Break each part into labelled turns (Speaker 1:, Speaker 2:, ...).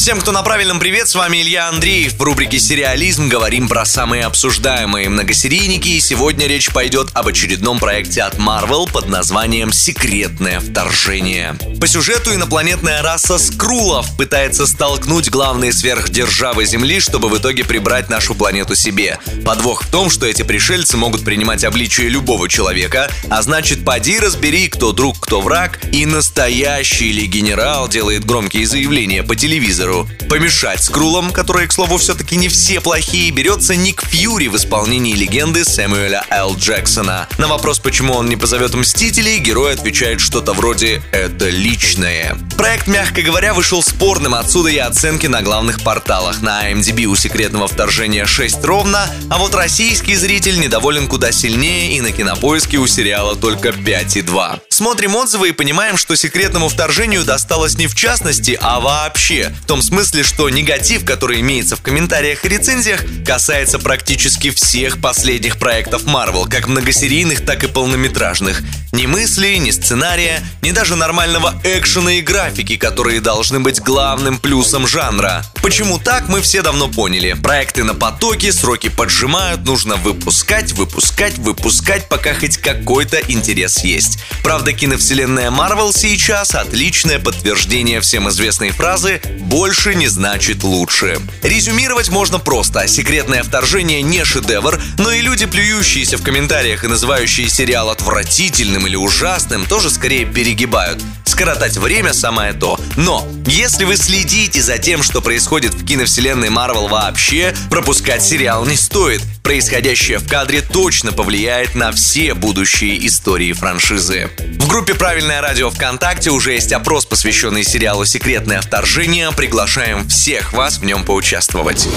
Speaker 1: Всем, кто на правильном привет, с вами Илья Андреев. В рубрике «Сериализм» говорим про самые обсуждаемые многосерийники, и сегодня речь пойдет об очередном проекте от Marvel под названием «Секретное вторжение». По сюжету инопланетная раса Скрулов пытается столкнуть главные сверхдержавы Земли, чтобы в итоге прибрать нашу планету себе. Подвох в том, что эти пришельцы могут принимать обличие любого человека, а значит, поди разбери, кто друг, кто враг, и настоящий ли генерал делает громкие заявления по телевизору, Паркеру. Помешать скрулам, которые, к слову, все-таки не все плохие, берется Ник Фьюри в исполнении легенды Сэмюэля Л. Джексона. На вопрос, почему он не позовет Мстителей, герой отвечает что-то вроде «это личное». Проект, мягко говоря, вышел спорным, отсюда и оценки на главных порталах. На IMDb у секретного вторжения 6 ровно, а вот российский зритель недоволен куда сильнее и на кинопоиске у сериала только 5,2. Смотрим отзывы и понимаем, что секретному вторжению досталось не в частности, а вообще. В том смысле, что негатив, который имеется в комментариях и рецензиях, касается практически всех последних проектов Marvel, как многосерийных, так и полнометражных. Ни мысли, ни сценария, ни даже нормального экшена и графики, которые должны быть главным плюсом жанра. Почему так, мы все давно поняли. Проекты на потоке, сроки поджимают, нужно выпускать, выпускать, выпускать, пока хоть какой-то интерес есть. Правда, киновселенная Marvel сейчас отличное подтверждение всем известной фразы «больше не значит лучше». Резюмировать можно просто. Секретное вторжение не шедевр, но и люди, плюющиеся в комментариях и называющие сериал отвратительным или ужасным, тоже скорее перегибают. Скоротать время самое то. Но, если вы следите за тем, что происходит в киновселенной Marvel вообще, пропускать сериал не стоит. Происходящее в кадре точно повлияет на все будущие истории франшизы. В группе «Правильное радио ВКонтакте» уже есть опрос, посвященный сериалу «Секретное вторжение». Приглашаем всех вас в нем поучаствовать.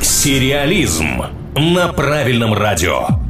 Speaker 2: Сериализм на правильном радио.